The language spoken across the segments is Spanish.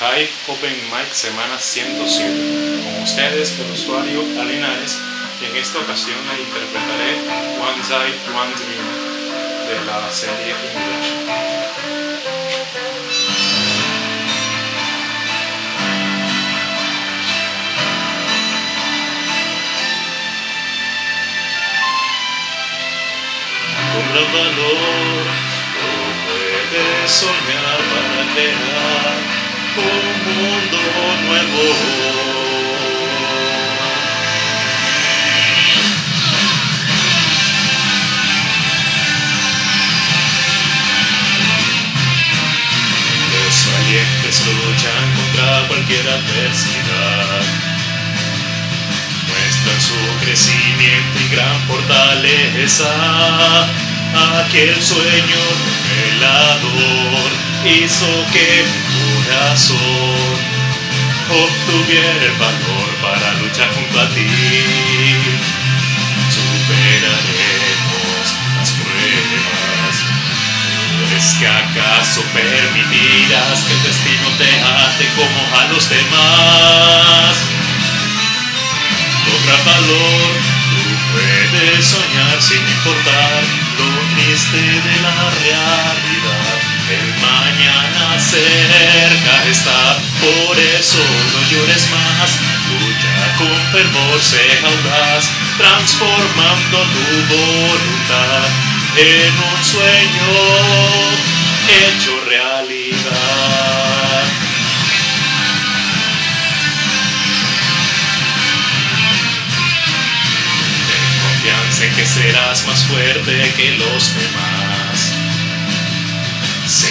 Hive Open Mic Semana 107. Con ustedes el usuario Alinares y en esta ocasión le interpretaré One Night, One Dream de la serie English. Valor, tú puedes soñar para crear un mundo nuevo. Los valientes luchan contra cualquier adversidad. Muestran su crecimiento y gran fortaleza. Aquel sueño revelador hizo que mi corazón obtuviera el valor para luchar junto a ti. Superaremos las pruebas. ¿Es que acaso permitirás que el destino te ate como a los demás? Con gran valor, tú puedes soñar sin importar lo triste de la realidad. El mañana cerca está, por eso no llores más. Lucha con fervor, sé audaz, transformando tu voluntad en un sueño hecho realidad. Ten confianza en que serás más fuerte que los demás.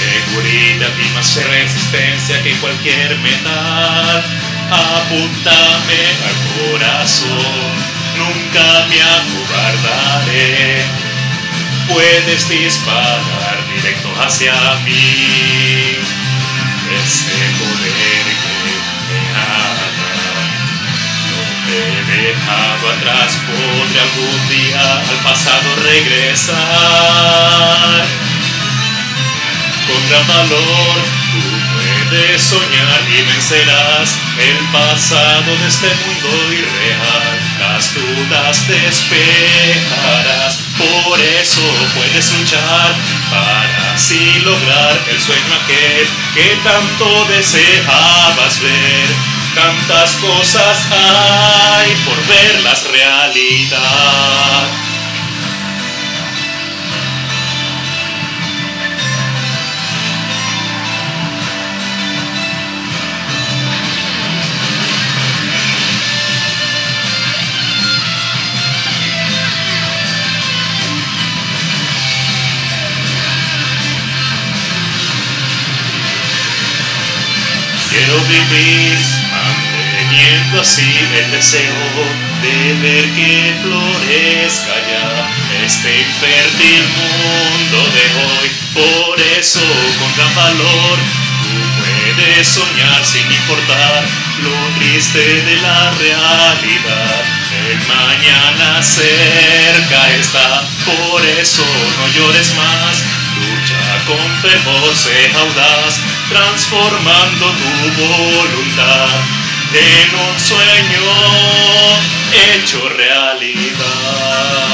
Seguridad y más resistencia que cualquier metal. Apúntame al corazón, nunca me acobardaré. Puedes disparar directo hacia mí. Este poder que me ata no te he dejado atrás, podré algún día al pasado regresar. Gran valor tú puedes soñar y vencerás el pasado de este mundo irreal. Las dudas despejarás, por eso puedes luchar para así lograr el sueño aquel que tanto deseabas ver. Tantas cosas hay por verlas realidad. Quiero vivir manteniendo así el deseo de ver que florezca ya este infértil mundo de hoy. Por eso, con gran valor, tú puedes soñar sin importar lo triste de la realidad. El mañana cerca está, por eso no llores más. Lucha con fervor, sé audaz, transformando tu voluntad en un sueño hecho realidad.